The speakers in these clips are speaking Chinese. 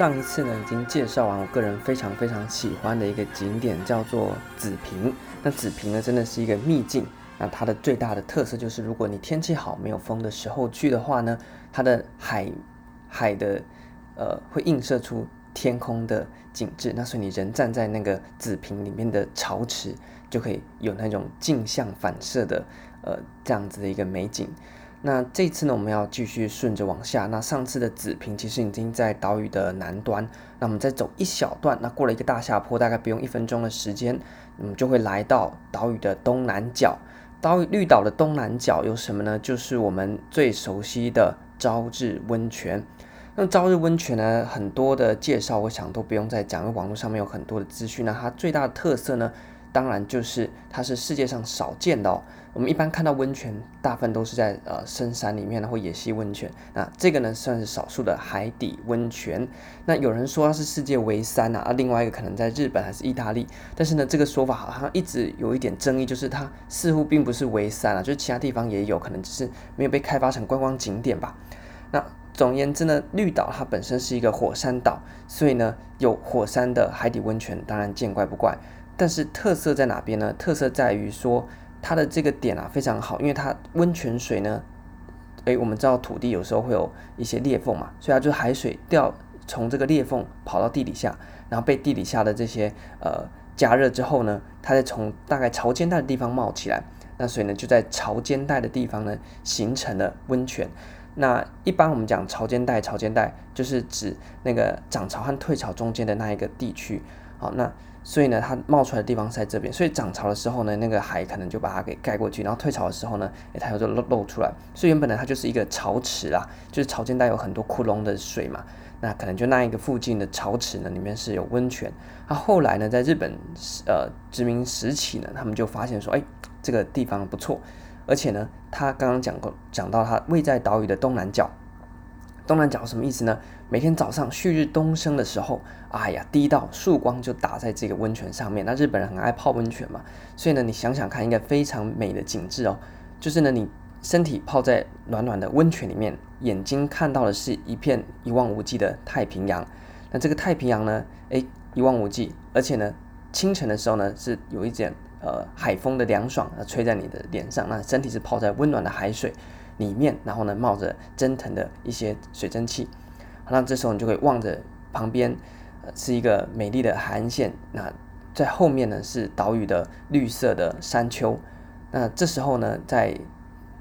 上一次呢已经介绍完我个人非常非常喜欢的一个景点，叫做紫坪。那紫坪呢真的是一个秘境。那它的最大的特色就是，如果你天气好没有风的时候去的话呢，它的海海的呃会映射出天空的景致。那所以你人站在那个紫坪里面的潮池，就可以有那种镜像反射的呃这样子的一个美景。那这次呢，我们要继续顺着往下。那上次的紫平其实已经在岛屿的南端，那我们再走一小段，那过了一个大下坡，大概不用一分钟的时间，我们，就会来到岛屿的东南角。岛屿绿岛的东南角有什么呢？就是我们最熟悉的朝日温泉。那朝日温泉呢，很多的介绍，我想都不用再讲，因为网络上面有很多的资讯。那它最大的特色呢，当然就是它是世界上少见的哦。我们一般看到温泉，大部分都是在呃深山里面或野溪温泉。那这个呢，算是少数的海底温泉。那有人说它是世界唯三啊，啊，另外一个可能在日本还是意大利。但是呢，这个说法好像一直有一点争议，就是它似乎并不是唯三啊，就是其他地方也有可能只是没有被开发成观光景点吧。那总而言之呢，绿岛它本身是一个火山岛，所以呢，有火山的海底温泉当然见怪不怪。但是特色在哪边呢？特色在于说。它的这个点啊非常好，因为它温泉水呢，诶，我们知道土地有时候会有一些裂缝嘛，所以它就海水掉从这个裂缝跑到地底下，然后被地底下的这些呃加热之后呢，它再从大概潮间带的地方冒起来，那水呢就在潮间带的地方呢形成了温泉。那一般我们讲潮间带，潮间带就是指那个涨潮和退潮中间的那一个地区。好，那。所以呢，它冒出来的地方是在这边，所以涨潮的时候呢，那个海可能就把它给盖过去，然后退潮的时候呢，它又就露露出来。所以原本呢，它就是一个潮池啦，就是潮间带有很多窟窿的水嘛，那可能就那一个附近的潮池呢，里面是有温泉。那后来呢，在日本呃殖民时期呢，他们就发现说，哎，这个地方不错，而且呢，他刚刚讲过，讲到它位在岛屿的东南角。东南角什么意思呢？每天早上旭日东升的时候，哎呀，第一道曙光就打在这个温泉上面。那日本人很爱泡温泉嘛，所以呢，你想想看，一个非常美的景致哦。就是呢，你身体泡在暖暖的温泉里面，眼睛看到的是一片一望无际的太平洋。那这个太平洋呢，诶，一望无际，而且呢，清晨的时候呢，是有一点呃海风的凉爽啊，吹在你的脸上，那身体是泡在温暖的海水里面，然后呢，冒着蒸腾的一些水蒸气，那这时候你就可以望着旁边，是一个美丽的海岸线，那在后面呢是岛屿的绿色的山丘，那这时候呢，在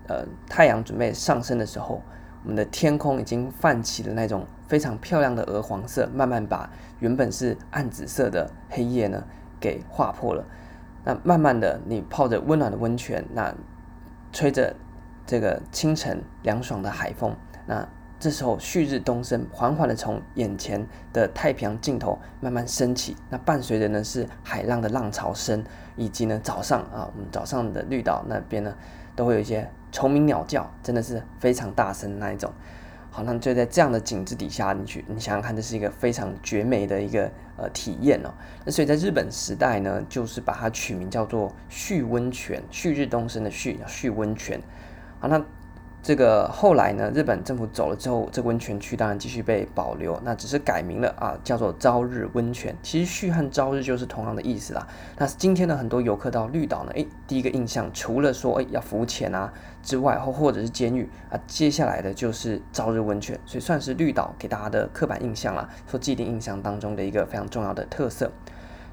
呃太阳准备上升的时候，我们的天空已经泛起了那种非常漂亮的鹅黄色，慢慢把原本是暗紫色的黑夜呢给划破了，那慢慢的你泡着温暖的温泉，那吹着。这个清晨凉爽的海风，那这时候旭日东升，缓缓的从眼前的太平洋尽头慢慢升起，那伴随着呢是海浪的浪潮声，以及呢早上啊，我们早上的绿岛那边呢都会有一些虫鸣鸟叫，真的是非常大声那一种。好，那就在这样的景致底下，你去你想想看，这是一个非常绝美的一个呃体验哦。那所以在日本时代呢，就是把它取名叫做旭温泉，旭日东升的旭，旭温泉。好，那这个后来呢，日本政府走了之后，这个温泉区当然继续被保留，那只是改名了啊，叫做朝日温泉。其实旭和朝日就是同样的意思啦。那今天呢，很多游客到绿岛呢，诶，第一个印象除了说诶要浮潜啊之外，或或者是监狱啊，接下来的就是朝日温泉，所以算是绿岛给大家的刻板印象啦，说既定印象当中的一个非常重要的特色。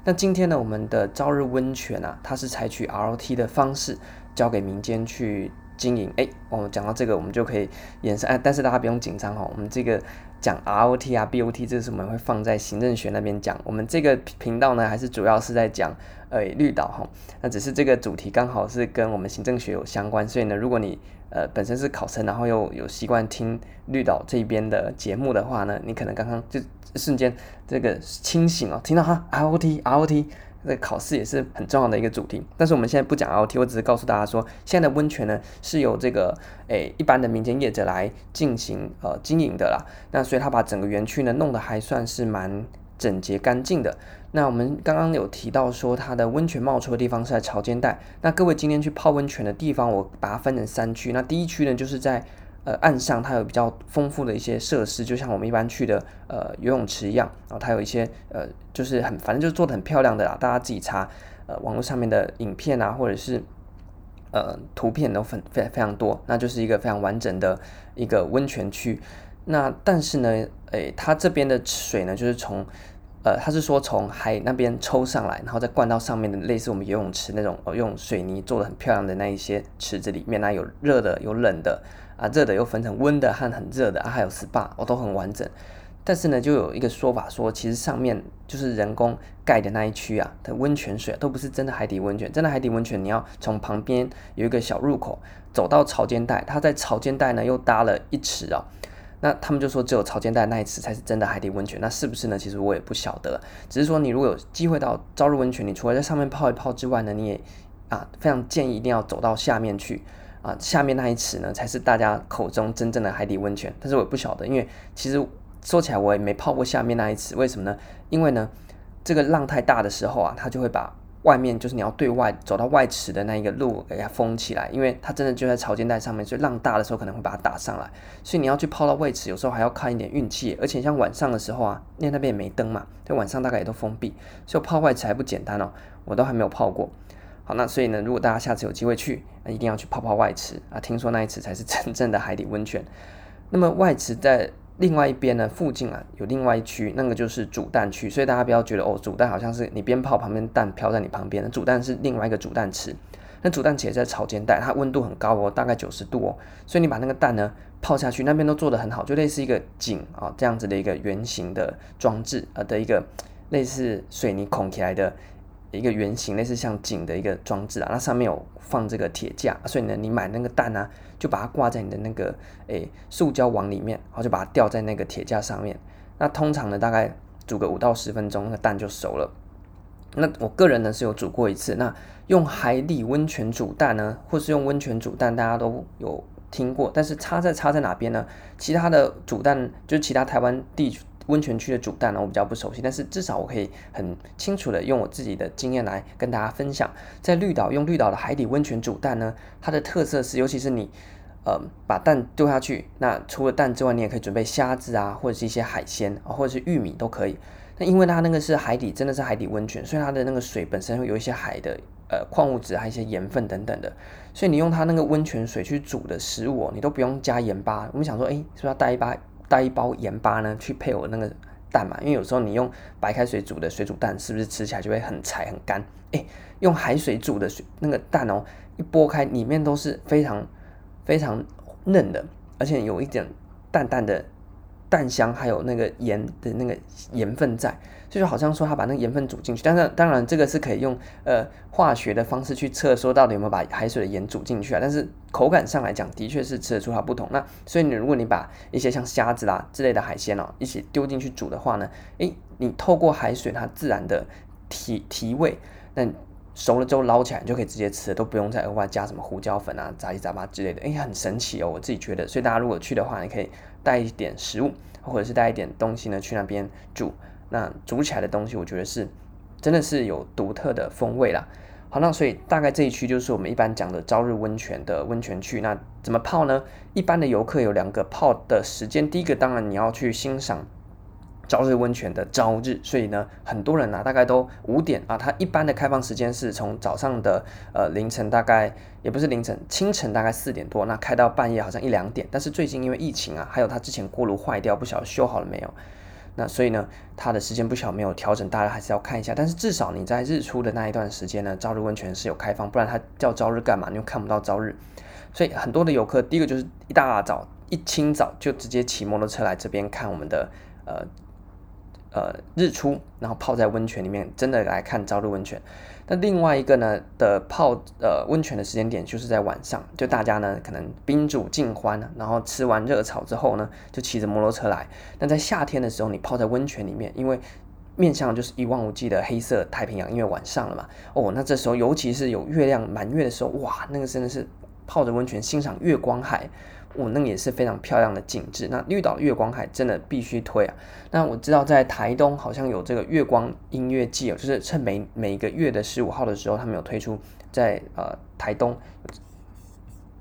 那今天呢，我们的朝日温泉啊，它是采取 ROT 的方式交给民间去。经营哎，我们讲到这个，我们就可以延伸哎，但是大家不用紧张哦。我们这个讲 ROT 啊、BOT，这是我们会放在行政学那边讲。我们这个频道呢，还是主要是在讲呃绿岛哈。那只是这个主题刚好是跟我们行政学有相关，所以呢，如果你呃本身是考生，然后又有习惯听绿岛这边的节目的话呢，你可能刚刚就瞬间这个清醒哦，听到哈 ROT ROT。那考试也是很重要的一个主题，但是我们现在不讲 ROT，我只是告诉大家说，现在的温泉呢是由这个诶一般的民间业者来进行呃经营的啦。那所以他把整个园区呢弄得还算是蛮整洁干净的。那我们刚刚有提到说，它的温泉冒出的地方是在潮间带。那各位今天去泡温泉的地方，我把它分成三区。那第一区呢就是在呃岸上它有比较丰富的一些设施，就像我们一般去的呃游泳池一样，然后它有一些呃就是很反正就是做的很漂亮的啦，大家自己查呃网络上面的影片啊，或者是呃图片都很非非常多，那就是一个非常完整的一个温泉区。那但是呢，诶，它这边的水呢，就是从呃，他是说从海那边抽上来，然后再灌到上面的类似我们游泳池那种哦，用水泥做的很漂亮的那一些池子里面，那有热的，有冷的，啊，热的又分成温的和很热的，啊，还有 SPA，哦，都很完整。但是呢，就有一个说法说，其实上面就是人工盖的那一区啊的温泉水都不是真的海底温泉，真的海底温泉你要从旁边有一个小入口走到潮间带，它在潮间带呢又搭了一池啊。那他们就说只有潮间带那一池才是真的海底温泉，那是不是呢？其实我也不晓得，只是说你如果有机会到朝日温泉，你除了在上面泡一泡之外呢，你也啊非常建议一定要走到下面去啊，下面那一池呢才是大家口中真正的海底温泉。但是我也不晓得，因为其实说起来我也没泡过下面那一池，为什么呢？因为呢这个浪太大的时候啊，它就会把。外面就是你要对外走到外池的那一个路给它封起来，因为它真的就在潮间带上面，所以浪大的时候可能会把它打上来，所以你要去泡到外池，有时候还要看一点运气。而且像晚上的时候啊，因为那边也没灯嘛，在晚上大概也都封闭，所以泡外池还不简单哦，我都还没有泡过。好，那所以呢，如果大家下次有机会去，那一定要去泡泡外池啊，听说那一池才是真正的海底温泉。那么外池在。另外一边呢，附近啊有另外一区，那个就是煮蛋区，所以大家不要觉得哦，煮蛋好像是你边泡旁边蛋飘在你旁边，煮蛋是另外一个煮蛋池。那煮蛋池也在潮间带，它温度很高哦，大概九十度哦，所以你把那个蛋呢泡下去，那边都做得很好，就类似一个井啊、这样子的一个圆形的装置啊的一个类似水泥孔起来的。一个圆形类似像井的一个装置啊，那上面有放这个铁架，所以呢，你买那个蛋呢，就把它挂在你的那个诶塑胶网里面，然后就把它吊在那个铁架上面。那通常呢，大概煮个五到十分钟，那个蛋就熟了。那我个人呢是有煮过一次，那用海底温泉煮蛋呢，或是用温泉煮蛋，大家都有听过，但是差在差在哪边呢？其他的煮蛋就是其他台湾地区。温泉区的煮蛋呢，我比较不熟悉，但是至少我可以很清楚的用我自己的经验来跟大家分享。在绿岛用绿岛的海底温泉煮蛋呢，它的特色是，尤其是你呃把蛋丢下去，那除了蛋之外，你也可以准备虾子啊，或者是一些海鲜啊，或者是玉米都可以。那因为它那个是海底，真的是海底温泉，所以它的那个水本身会有一些海的呃矿物质，还有一些盐分等等的，所以你用它那个温泉水去煮的食物，你都不用加盐巴。我们想说，哎，是不是要带一把？带一包盐巴呢，去配我那个蛋嘛，因为有时候你用白开水煮的水煮蛋，是不是吃起来就会很柴很干？诶，用海水煮的水那个蛋哦，一剥开里面都是非常非常嫩的，而且有一点淡淡的。蛋香还有那个盐的那个盐分在，就是好像说他把那个盐分煮进去，但是当然这个是可以用呃化学的方式去测说到底有没有把海水的盐煮进去啊，但是口感上来讲的确是吃得出它不同。那所以你如果你把一些像虾子啦之类的海鲜哦一起丢进去煮的话呢，诶，你透过海水它自然的提提味，那熟了之后捞起来就可以直接吃，都不用再额外加什么胡椒粉啊杂七杂八之类的，诶，很神奇哦，我自己觉得。所以大家如果去的话，你可以。带一点食物，或者是带一点东西呢，去那边煮。那煮起来的东西，我觉得是真的是有独特的风味啦。好，那所以大概这一区就是我们一般讲的朝日温泉的温泉区。那怎么泡呢？一般的游客有两个泡的时间，第一个当然你要去欣赏。朝日温泉的朝日，所以呢，很多人、啊，大概都五点啊。它一般的开放时间是从早上的呃凌晨，大概也不是凌晨，清晨大概四点多，那开到半夜好像一两点。但是最近因为疫情啊，还有它之前锅炉坏掉，不晓得修好了没有。那所以呢，它的时间不巧没有调整，大家还是要看一下。但是至少你在日出的那一段时间呢，朝日温泉是有开放，不然它叫朝日干嘛？你又看不到朝日。所以很多的游客，第一个就是一大早一清早就直接骑摩托车来这边看我们的呃。呃，日出，然后泡在温泉里面，真的来看朝露温泉。那另外一个呢的泡呃温泉的时间点，就是在晚上，就大家呢可能宾主尽欢，然后吃完热炒之后呢，就骑着摩托车来。那在夏天的时候，你泡在温泉里面，因为面向就是一望无际的黑色太平洋，因为晚上了嘛。哦，那这时候尤其是有月亮满月的时候，哇，那个真的是泡着温泉欣赏月光海。哦，那也是非常漂亮的景致。那绿岛月光海真的必须推啊！那我知道在台东好像有这个月光音乐季哦，就是趁每每个月的十五号的时候，他们有推出在呃台东，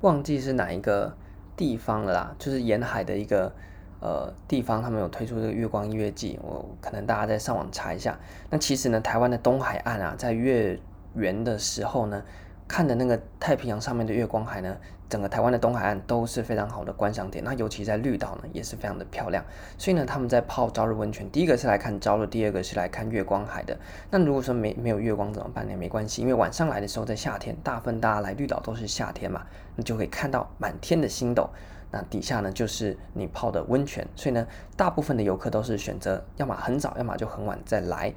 忘记是哪一个地方了啦，就是沿海的一个呃地方，他们有推出这个月光音乐季，我可能大家在上网查一下。那其实呢，台湾的东海岸啊，在月圆的时候呢，看的那个太平洋上面的月光海呢，整个台湾的东海岸都是非常好的观赏点。那尤其在绿岛呢，也是非常的漂亮。所以呢，他们在泡朝日温泉，第一个是来看朝日，第二个是来看月光海的。那如果说没没有月光怎么办呢？没关系，因为晚上来的时候在夏天，大部分大家来绿岛都是夏天嘛，你就可以看到满天的星斗。那底下呢，就是你泡的温泉。所以呢，大部分的游客都是选择要么很早，要么就很晚再来。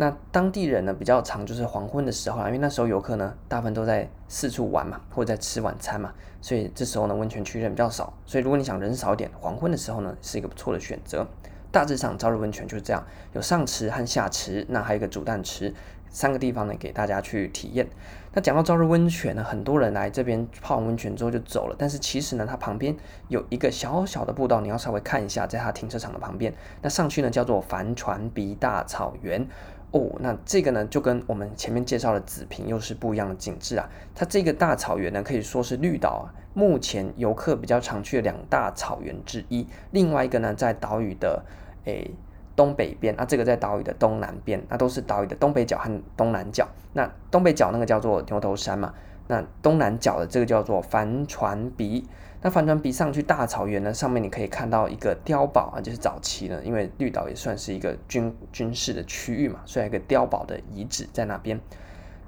那当地人呢，比较常就是黄昏的时候啦，因为那时候游客呢大部分都在四处玩嘛，或者在吃晚餐嘛，所以这时候呢温泉区人比较少，所以如果你想人少一点，黄昏的时候呢是一个不错的选择。大致上朝日温泉就是这样，有上池和下池，那还有一个主蛋池，三个地方呢给大家去体验。那讲到朝日温泉呢，很多人来这边泡完温泉之后就走了，但是其实呢它旁边有一个小小的步道，你要稍微看一下，在它停车场的旁边，那上去呢叫做帆船鼻大草原。哦，那这个呢，就跟我们前面介绍的紫坪又是不一样的景致啊。它这个大草原呢，可以说是绿岛啊，目前游客比较常去的两大草原之一。另外一个呢，在岛屿的诶东北边，啊、这个在岛屿的东南边，那都是岛屿的东北角和东南角。那东北角那个叫做牛头山嘛，那东南角的这个叫做帆船鼻。那帆船鼻上去大草原呢，上面你可以看到一个碉堡啊，就是早期呢，因为绿岛也算是一个军军事的区域嘛，所以一个碉堡的遗址在那边。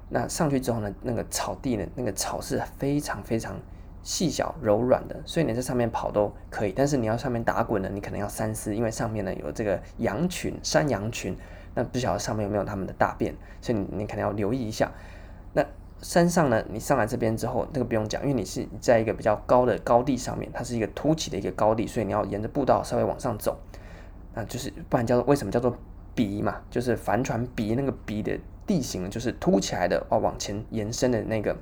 那上去之后呢，那个草地呢，那个草是非常非常细小柔软的，所以你在上面跑都可以。但是你要上面打滚呢，你可能要三思，因为上面呢有这个羊群、山羊群，那不晓得上面有没有他们的大便，所以你你可能要留意一下。山上呢，你上来这边之后，那个不用讲，因为你是在一个比较高的高地上面，它是一个凸起的一个高地，所以你要沿着步道稍微往上走，那就是不然叫做为什么叫做鼻嘛，就是帆船鼻那个鼻的地形就是凸起来的哦，往前延伸的那个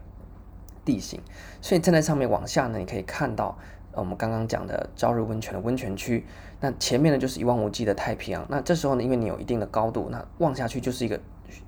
地形，所以站在上面往下呢，你可以看到我们刚刚讲的朝日温泉的温泉区，那前面呢就是一望无际的太平洋，那这时候呢，因为你有一定的高度，那望下去就是一个。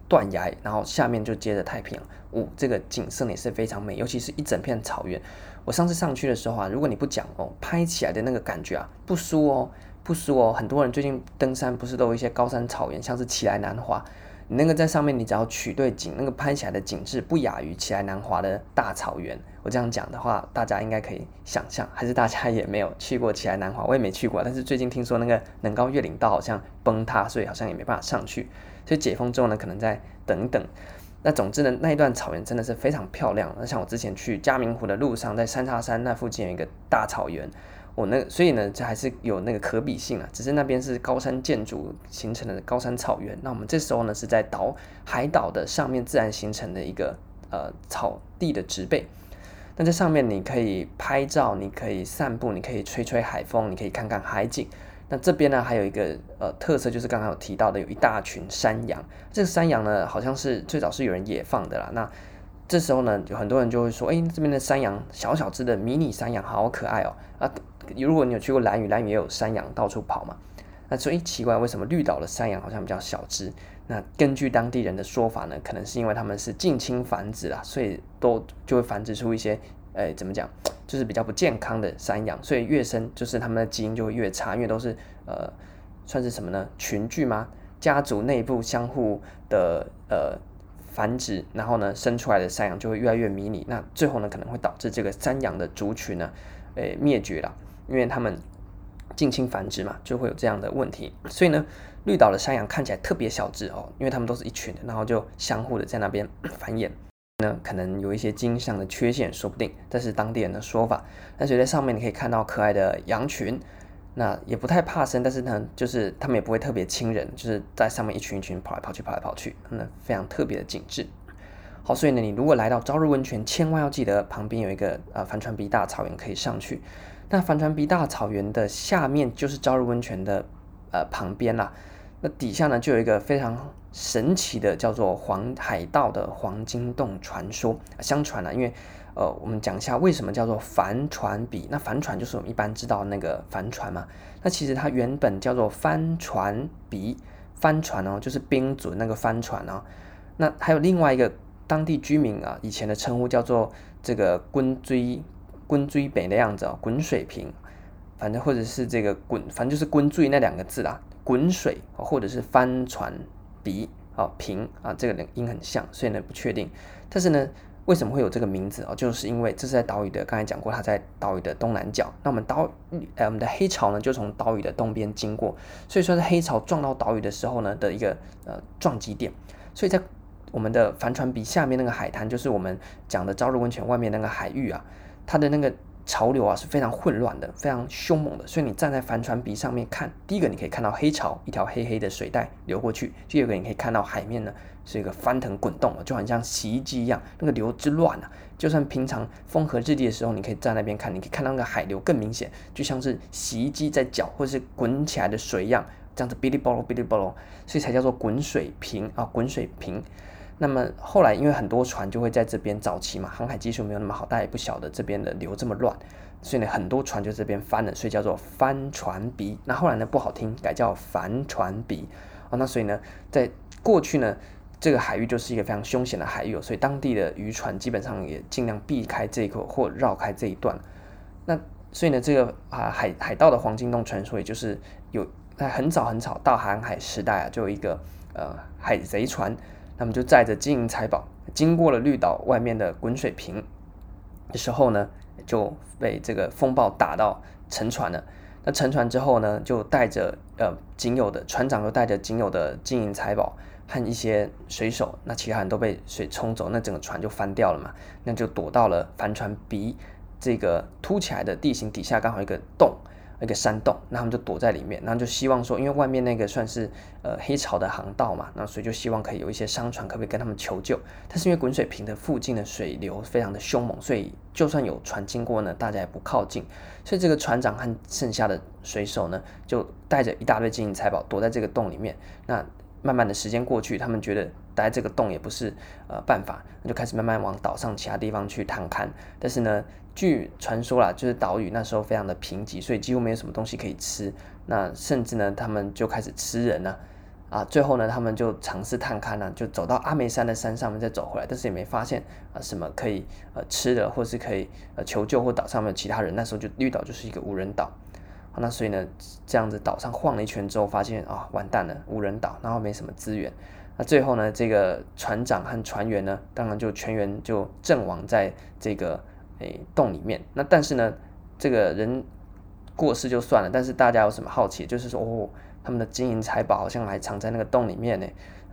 断崖，然后下面就接着太平洋，哦，这个景色也是非常美，尤其是一整片草原。我上次上去的时候啊，如果你不讲哦，拍起来的那个感觉啊，不输哦，不输哦。很多人最近登山不是都有一些高山草原，像是奇莱南华，你那个在上面，你只要取对景，那个拍起来的景致不亚于奇莱南华的大草原。我这样讲的话，大家应该可以想象，还是大家也没有去过奇莱南华，我也没去过，但是最近听说那个能高越岭道好像崩塌，所以好像也没办法上去。所以解封之后呢，可能再等等。那总之呢，那一段草原真的是非常漂亮。那像我之前去嘉明湖的路上，在三叉山那附近有一个大草原，我那所以呢，这还是有那个可比性啊。只是那边是高山建筑形成的高山草原，那我们这时候呢是在岛海岛的上面自然形成的一个呃草地的植被。那在上面你可以拍照，你可以散步，你可以吹吹海风，你可以看看海景。那这边呢，还有一个呃特色，就是刚刚有提到的，有一大群山羊。这个山羊呢，好像是最早是有人野放的啦。那这时候呢，有很多人就会说，哎，这边的山羊，小小只的迷你山羊，好可爱哦。啊，如果你有去过蓝屿，蓝屿也有山羊到处跑嘛。那所以奇怪，为什么绿岛的山羊好像比较小只？那根据当地人的说法呢，可能是因为他们是近亲繁殖啦，所以都就会繁殖出一些。哎，怎么讲？就是比较不健康的山羊，所以越生就是他们的基因就会越差，因为都是呃，算是什么呢？群聚吗？家族内部相互的呃繁殖，然后呢生出来的山羊就会越来越迷你，那最后呢可能会导致这个山羊的族群呢，诶灭绝了，因为他们近亲繁殖嘛，就会有这样的问题。所以呢，绿岛的山羊看起来特别小只哦，因为他们都是一群的，然后就相互的在那边 繁衍。呢，可能有一些基因上的缺陷，说不定，这是当地人的说法。但是在上面你可以看到可爱的羊群，那也不太怕生，但是呢，就是他们也不会特别亲人，就是在上面一群一群跑来跑去，跑来跑去，那非常特别的景致。好，所以呢，你如果来到朝日温泉，千万要记得旁边有一个呃帆船鼻大草原可以上去。那帆船鼻大草原的下面就是朝日温泉的呃旁边啦。那底下呢，就有一个非常神奇的叫做黄海盗的黄金洞传说。相传呢，因为呃，我们讲一下为什么叫做帆船鼻。那帆船就是我们一般知道那个帆船嘛。那其实它原本叫做帆船鼻，帆船哦，就是冰族那个帆船哦。那还有另外一个当地居民啊，以前的称呼叫做这个滚锥滚锥北的样子哦，滚水瓶，反正或者是这个滚，反正就是滚锥那两个字啦，滚水或者是帆船鼻啊平啊，这个音很像，所以呢不确定。但是呢，为什么会有这个名字啊？就是因为这是在岛屿的，刚才讲过，它在岛屿的东南角。那我们岛，呃，我们的黑潮呢，就从岛屿的东边经过，所以说是黑潮撞到岛屿的时候呢的一个呃撞击点。所以在我们的帆船鼻下面那个海滩，就是我们讲的朝日温泉外面那个海域啊，它的那个。潮流啊是非常混乱的，非常凶猛的，所以你站在帆船鼻上面看，第一个你可以看到黑潮，一条黑黑的水带流过去；第二个你可以看到海面呢是一个翻腾滚动，就很像洗衣机一样，那个流之乱啊！就算平常风和日丽的时候，你可以站那边看，你可以看到那个海流更明显，就像是洗衣机在搅或者是滚起来的水一样，这样子哔哩啵噜哔哩啵噜，所以才叫做滚水瓶啊，滚水瓶。那么后来，因为很多船就会在这边早期嘛，航海技术没有那么好，大家也不晓得这边的流这么乱，所以呢，很多船就这边翻了，所以叫做帆船鼻。那后来呢，不好听，改叫帆船鼻。哦，那所以呢，在过去呢，这个海域就是一个非常凶险的海域，所以当地的渔船基本上也尽量避开这一口或绕开这一段。那所以呢，这个啊海海盗的黄金洞传说，也就是有在很早很早到航海时代啊，就有一个呃海贼船。他们就载着金银财宝，经过了绿岛外面的滚水瓶的时候呢，就被这个风暴打到沉船了。那沉船之后呢，就带着呃仅有的船长，又带着仅有的金银财宝和一些水手，那其他人都被水冲走，那整个船就翻掉了嘛。那就躲到了帆船鼻这个凸起来的地形底下，刚好一个洞。一个山洞，那他们就躲在里面，然后就希望说，因为外面那个算是呃黑潮的航道嘛，那所以就希望可以有一些商船可不可以跟他们求救。但是因为滚水瓶的附近的水流非常的凶猛，所以就算有船经过呢，大家也不靠近。所以这个船长和剩下的水手呢，就带着一大堆金银财宝躲在这个洞里面。那慢慢的时间过去，他们觉得待这个洞也不是呃办法，那就开始慢慢往岛上其他地方去探勘。但是呢，据传说啦，就是岛屿那时候非常的贫瘠，所以几乎没有什么东西可以吃。那甚至呢，他们就开始吃人了啊。最后呢，他们就尝试探勘呢，就走到阿梅山的山上面再走回来，但是也没发现啊什么可以呃吃的，或是可以呃求救或岛上面有其他人。那时候就绿岛就是一个无人岛。那所以呢，这样子岛上晃了一圈之后，发现啊，完蛋了，无人岛，然后没什么资源。那最后呢，这个船长和船员呢，当然就全员就阵亡在这个诶洞里面。那但是呢，这个人过世就算了，但是大家有什么好奇？就是说，哦，他们的金银财宝好像还藏在那个洞里面呢。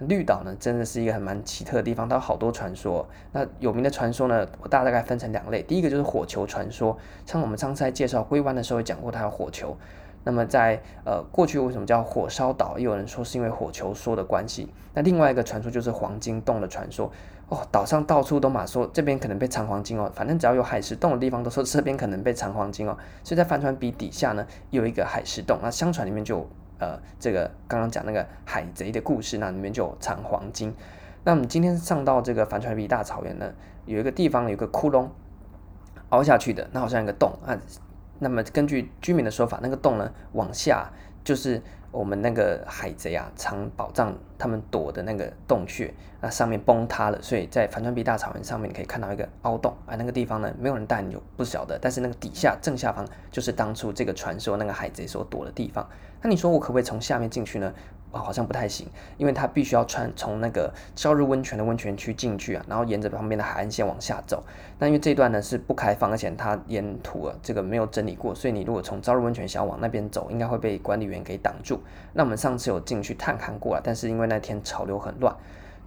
绿岛呢，真的是一个很蛮奇特的地方，它有好多传说。那有名的传说呢，我大概概分成两类。第一个就是火球传说，像我们上次在介绍龟湾的时候也讲过，它有火球。那么在呃过去为什么叫火烧岛？也有人说是因为火球说的关系。那另外一个传说就是黄金洞的传说。哦，岛上到处都嘛说这边可能被藏黄金哦，反正只要有海蚀洞的地方都说这边可能被藏黄金哦。所以在帆船鼻底下呢，有一个海蚀洞，那相传里面就。呃，这个刚刚讲那个海贼的故事，那里面就有藏黄金。那我们今天上到这个帆船鼻大草原呢，有一个地方有个窟窿，凹下去的，那好像一个洞啊。那么根据居民的说法，那个洞呢往下就是。我们那个海贼啊，藏宝藏，他们躲的那个洞穴，那上面崩塌了，所以在帆船鼻大草原上面，你可以看到一个凹洞啊，那个地方呢，没有人带你就不晓得，但是那个底下正下方就是当初这个传说那个海贼所躲的地方。那你说我可不可以从下面进去呢？哦，好像不太行，因为它必须要穿从那个朝日温泉的温泉区进去啊，然后沿着旁边的海岸线往下走。那因为这段呢是不开放，而且它沿途啊这个没有整理过，所以你如果从朝日温泉想要往那边走，应该会被管理员给挡住。那我们上次有进去探看过了，但是因为那天潮流很乱，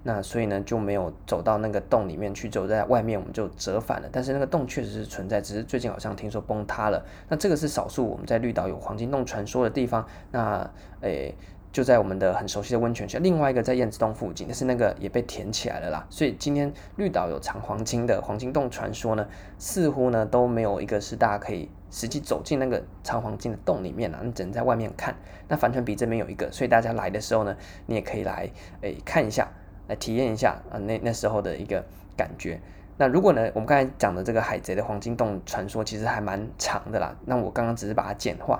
那所以呢就没有走到那个洞里面去，走在外面我们就折返了。但是那个洞确实是存在，只是最近好像听说崩塌了。那这个是少数我们在绿岛有黄金洞传说的地方。那诶。就在我们的很熟悉的温泉区，另外一个在燕子洞附近，但是那个也被填起来了啦。所以今天绿岛有藏黄金的黄金洞传说呢，似乎呢都没有一个是大家可以实际走进那个藏黄金的洞里面啊，你只能在外面看。那帆船鼻这边有一个，所以大家来的时候呢，你也可以来诶、看一下，来体验一下啊那那时候的一个感觉。那如果呢，我们刚才讲的这个海贼的黄金洞传说其实还蛮长的啦，那我刚刚只是把它简化。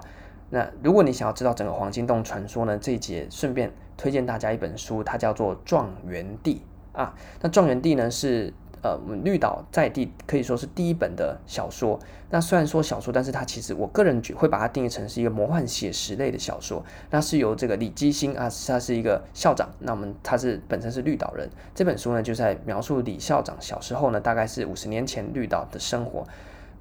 那如果你想要知道整个黄金洞传说呢，这一节顺便推荐大家一本书，它叫做《状元地》啊。那《状元地》呢是呃，我们绿岛在地可以说是第一本的小说。那虽然说小说，但是它其实我个人会把它定义成是一个魔幻写实类的小说。那是由这个李基兴啊，他是一个校长。那我们他是本身是绿岛人。这本书呢，就在描述李校长小时候呢，大概是五十年前绿岛的生活。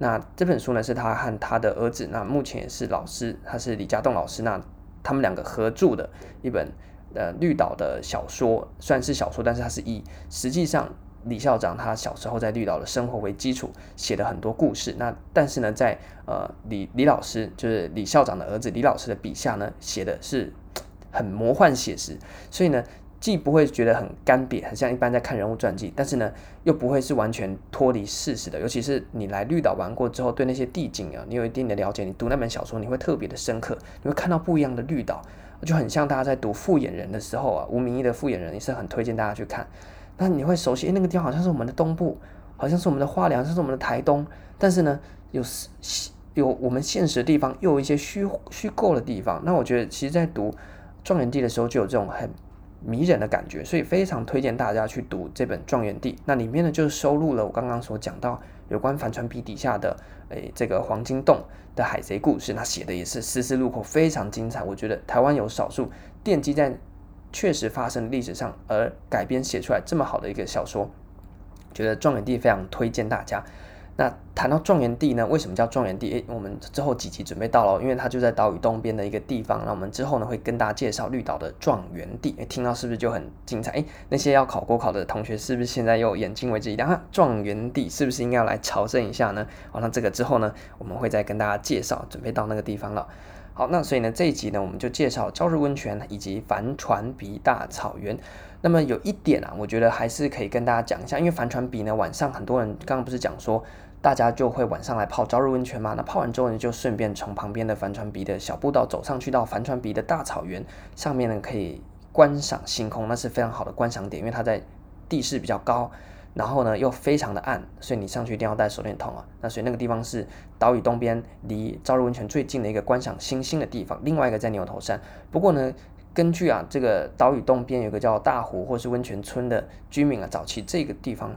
那这本书呢，是他和他的儿子，那目前也是老师，他是李家栋老师。那他们两个合著的一本呃绿岛的小说，算是小说，但是它是以实际上。李校长他小时候在绿岛的生活为基础写的很多故事，那但是呢，在呃李李老师就是李校长的儿子李老师的笔下呢，写的是很魔幻写实，所以呢，既不会觉得很干瘪，很像一般在看人物传记，但是呢，又不会是完全脱离事实的。尤其是你来绿岛玩过之后，对那些地景啊，你有一定的了解，你读那本小说，你会特别的深刻，你会看到不一样的绿岛，就很像大家在读《复眼人》的时候啊，吴明义的《复眼人》也是很推荐大家去看。那你会熟悉，那个地方好像是我们的东部，好像是我们的花莲，好像是我们的台东。但是呢，有有我们现实的地方，又有一些虚虚构的地方。那我觉得，其实，在读《状元地》的时候，就有这种很迷人的感觉，所以非常推荐大家去读这本《状元帝》。那里面呢，就收录了我刚刚所讲到有关帆船鼻底下的诶这个黄金洞的海贼故事。那写的也是丝丝入扣，非常精彩。我觉得台湾有少数奠基在。确实发生历史上而改编写出来这么好的一个小说，觉得《状元帝》非常推荐大家。那谈到状元地呢，为什么叫状元地？诶，我们之后几集准备到了，因为它就在岛屿东边的一个地方。那我们之后呢会跟大家介绍绿岛的状元地。诶，听到是不是就很精彩？诶，那些要考国考的同学是不是现在又眼睛为之一亮？啊，状元地是不是应该要来朝圣一下呢？好，那这个之后呢，我们会再跟大家介绍。准备到那个地方了。好，那所以呢，这一集呢，我们就介绍朝日温泉以及帆船鼻大草原。那么有一点啊，我觉得还是可以跟大家讲一下，因为帆船鼻呢，晚上很多人刚刚不是讲说，大家就会晚上来泡朝日温泉嘛。那泡完之后呢，就顺便从旁边的帆船鼻的小步道走上去到帆船鼻的大草原上面呢，可以观赏星空，那是非常好的观赏点，因为它在地势比较高。然后呢，又非常的暗，所以你上去一定要带手电筒啊。那所以那个地方是岛屿东边离朝日温泉最近的一个观赏星星的地方。另外一个在牛头山。不过呢，根据啊这个岛屿东边有个叫大湖或是温泉村的居民啊，早期这个地方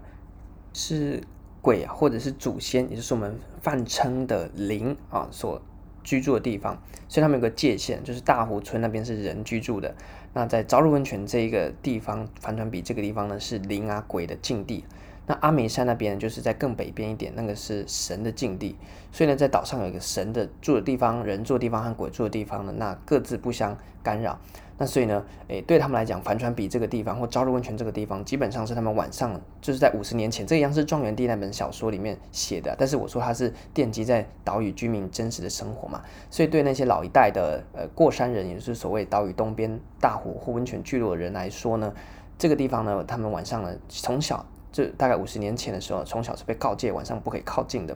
是鬼啊，或者是祖先，也就是我们泛称的灵啊所居住的地方。所以他们有个界限，就是大湖村那边是人居住的。那在朝日温泉这一个地方，帆船比这个地方呢，是灵啊鬼的境地。那阿梅山那边就是在更北边一点，那个是神的境地。所以呢，在岛上有一个神的住的地方，人住的地方和鬼住的地方呢，那各自不相干扰。那所以呢，诶，对他们来讲，帆船比这个地方或朝日温泉这个地方，基本上是他们晚上就是在五十年前，这一样是《状元地》那本小说里面写的。但是我说它是奠基在岛屿居民真实的生活嘛，所以对那些老一代的呃过山人，也就是所谓岛屿东边大湖或温泉聚落的人来说呢，这个地方呢，他们晚上呢，从小就大概五十年前的时候，从小是被告诫晚上不可以靠近的。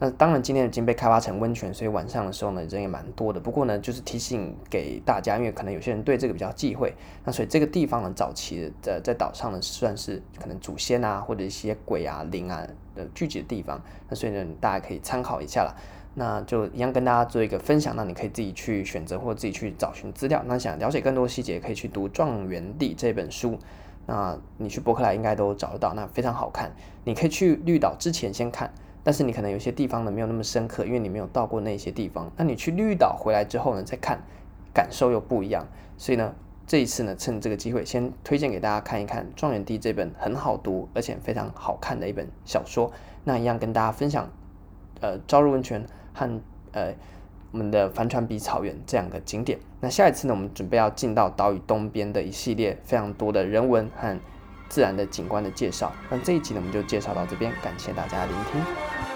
那当然，今天已经被开发成温泉，所以晚上的时候呢，人也蛮多的。不过呢，就是提醒给大家，因为可能有些人对这个比较忌讳。那所以这个地方呢，早期的在在岛上呢，算是可能祖先啊，或者一些鬼啊、灵啊的聚集的地方。那所以呢，大家可以参考一下啦。那就一样跟大家做一个分享，那你可以自己去选择或自己去找寻资料。那想了解更多细节，可以去读《状元帝》这本书。那你去博客来应该都找得到，那非常好看。你可以去绿岛之前先看。但是你可能有些地方呢没有那么深刻，因为你没有到过那些地方。那你去绿岛回来之后呢，再看，感受又不一样。所以呢，这一次呢，趁这个机会，先推荐给大家看一看《状元帝》这本很好读而且非常好看的一本小说。那一样跟大家分享，呃，朝日温泉和呃我们的帆船比草原这两个景点。那下一次呢，我们准备要进到岛屿东边的一系列非常多的人文和自然的景观的介绍，那这一集呢，我们就介绍到这边，感谢大家聆听。